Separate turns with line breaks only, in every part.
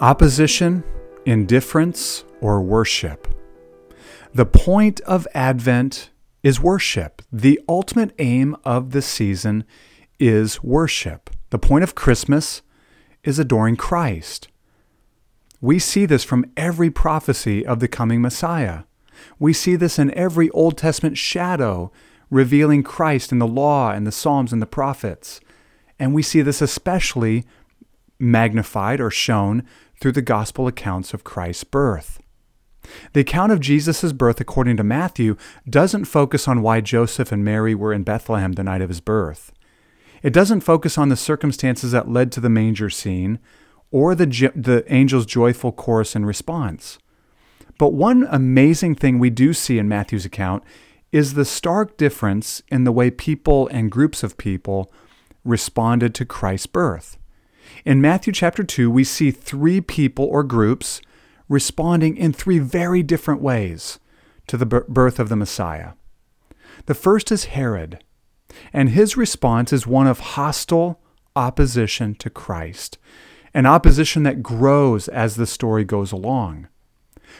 Opposition, indifference, or worship. The point of Advent is worship. The ultimate aim of the season is worship. The point of Christmas is adoring Christ. We see this from every prophecy of the coming Messiah. We see this in every Old Testament shadow revealing Christ in the law and the Psalms and the prophets. And we see this especially magnified or shown through the gospel accounts of Christ's birth. The account of Jesus' birth, according to Matthew, doesn't focus on why Joseph and Mary were in Bethlehem the night of his birth. It doesn't focus on the circumstances that led to the manger scene or the, the angel's joyful chorus and response. But one amazing thing we do see in Matthew's account is the stark difference in the way people and groups of people responded to Christ's birth. In Matthew chapter 2, we see three people or groups responding in three very different ways to the birth of the Messiah. The first is Herod, and his response is one of hostile opposition to Christ, an opposition that grows as the story goes along.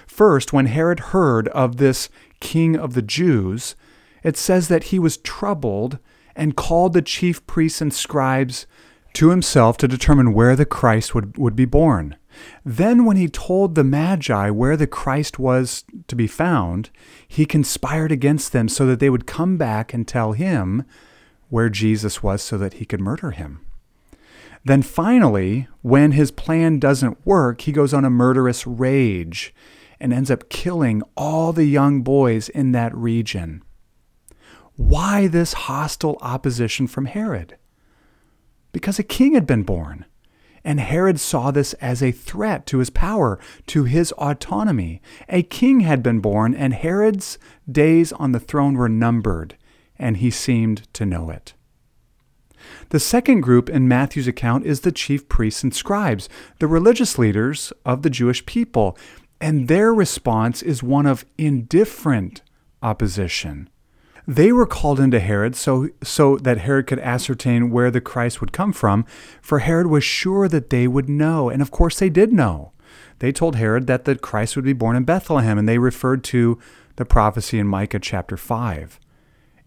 First, when Herod heard of this king of the Jews, it says that he was troubled and called the chief priests and scribes to himself to determine where the Christ would, would be born. Then, when he told the Magi where the Christ was to be found, he conspired against them so that they would come back and tell him where Jesus was so that he could murder him. Then finally, when his plan doesn't work, he goes on a murderous rage and ends up killing all the young boys in that region. Why this hostile opposition from Herod? Because a king had been born. And Herod saw this as a threat to his power, to his autonomy. A king had been born, and Herod's days on the throne were numbered, and he seemed to know it. The second group in Matthew's account is the chief priests and scribes, the religious leaders of the Jewish people, and their response is one of indifferent opposition. They were called into Herod so, so that Herod could ascertain where the Christ would come from, for Herod was sure that they would know. And of course, they did know. They told Herod that the Christ would be born in Bethlehem, and they referred to the prophecy in Micah chapter 5.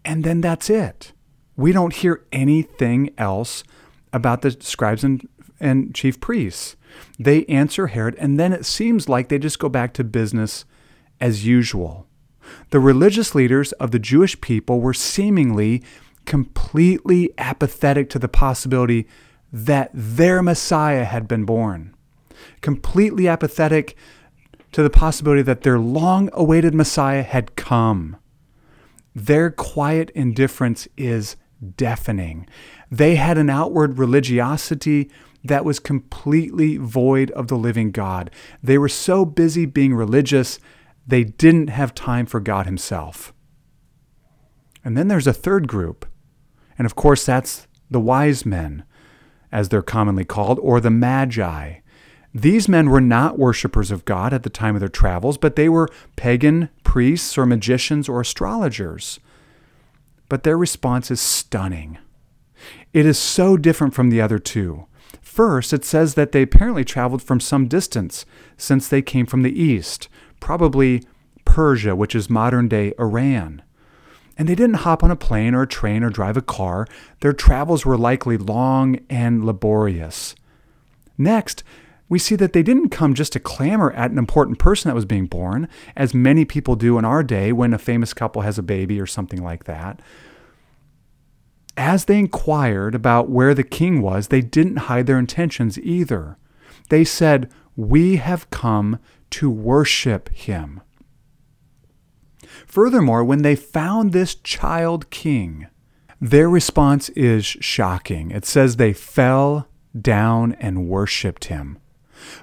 And then that's it. We don't hear anything else about the scribes and, and chief priests. They answer Herod, and then it seems like they just go back to business as usual. The religious leaders of the Jewish people were seemingly completely apathetic to the possibility that their Messiah had been born, completely apathetic to the possibility that their long awaited Messiah had come. Their quiet indifference is deafening. They had an outward religiosity that was completely void of the living God. They were so busy being religious they didn't have time for God Himself. And then there's a third group. And of course, that's the wise men, as they're commonly called, or the magi. These men were not worshippers of God at the time of their travels, but they were pagan priests or magicians or astrologers. But their response is stunning. It is so different from the other two. First, it says that they apparently traveled from some distance, since they came from the east, probably Persia, which is modern day Iran. And they didn't hop on a plane or a train or drive a car. Their travels were likely long and laborious. Next, we see that they didn't come just to clamor at an important person that was being born, as many people do in our day when a famous couple has a baby or something like that. As they inquired about where the king was, they didn't hide their intentions either. They said, We have come to worship him. Furthermore, when they found this child king, their response is shocking. It says they fell down and worshiped him.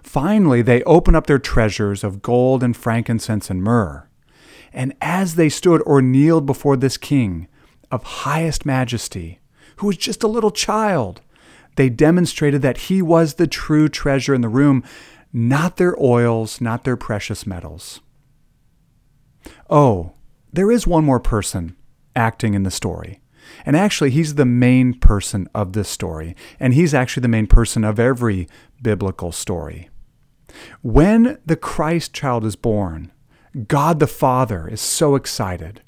Finally, they open up their treasures of gold and frankincense and myrrh. And as they stood or kneeled before this king of highest majesty, who was just a little child, they demonstrated that he was the true treasure in the room, not their oils, not their precious metals. Oh, there is one more person acting in the story. And actually, he's the main person of this story. And he's actually the main person of every biblical story. When the Christ child is born, God the Father is so excited.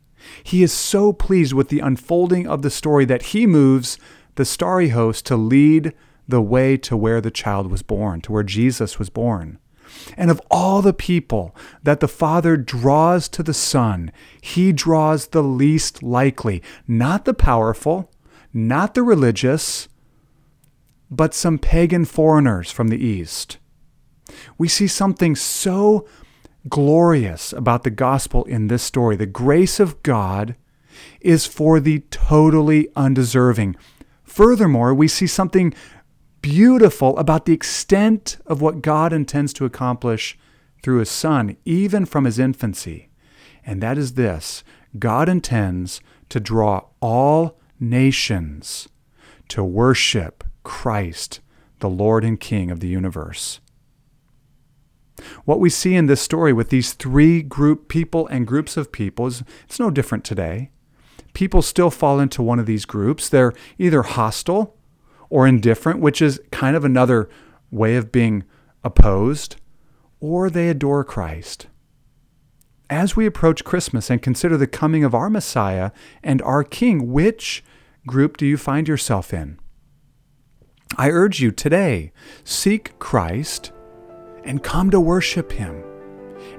He is so pleased with the unfolding of the story that he moves the starry host to lead the way to where the child was born, to where Jesus was born. And of all the people that the Father draws to the Son, he draws the least likely, not the powerful, not the religious, but some pagan foreigners from the East. We see something so glorious about the gospel in this story. The grace of God is for the totally undeserving. Furthermore, we see something beautiful about the extent of what God intends to accomplish through his Son, even from his infancy. And that is this God intends to draw all nations to worship Christ, the Lord and King of the universe. What we see in this story with these three group people and groups of people is it's no different today. People still fall into one of these groups. They're either hostile or indifferent, which is kind of another way of being opposed, or they adore Christ. As we approach Christmas and consider the coming of our Messiah and our King, which group do you find yourself in? I urge you today seek Christ and come to worship Him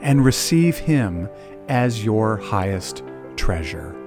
and receive Him as your highest treasure.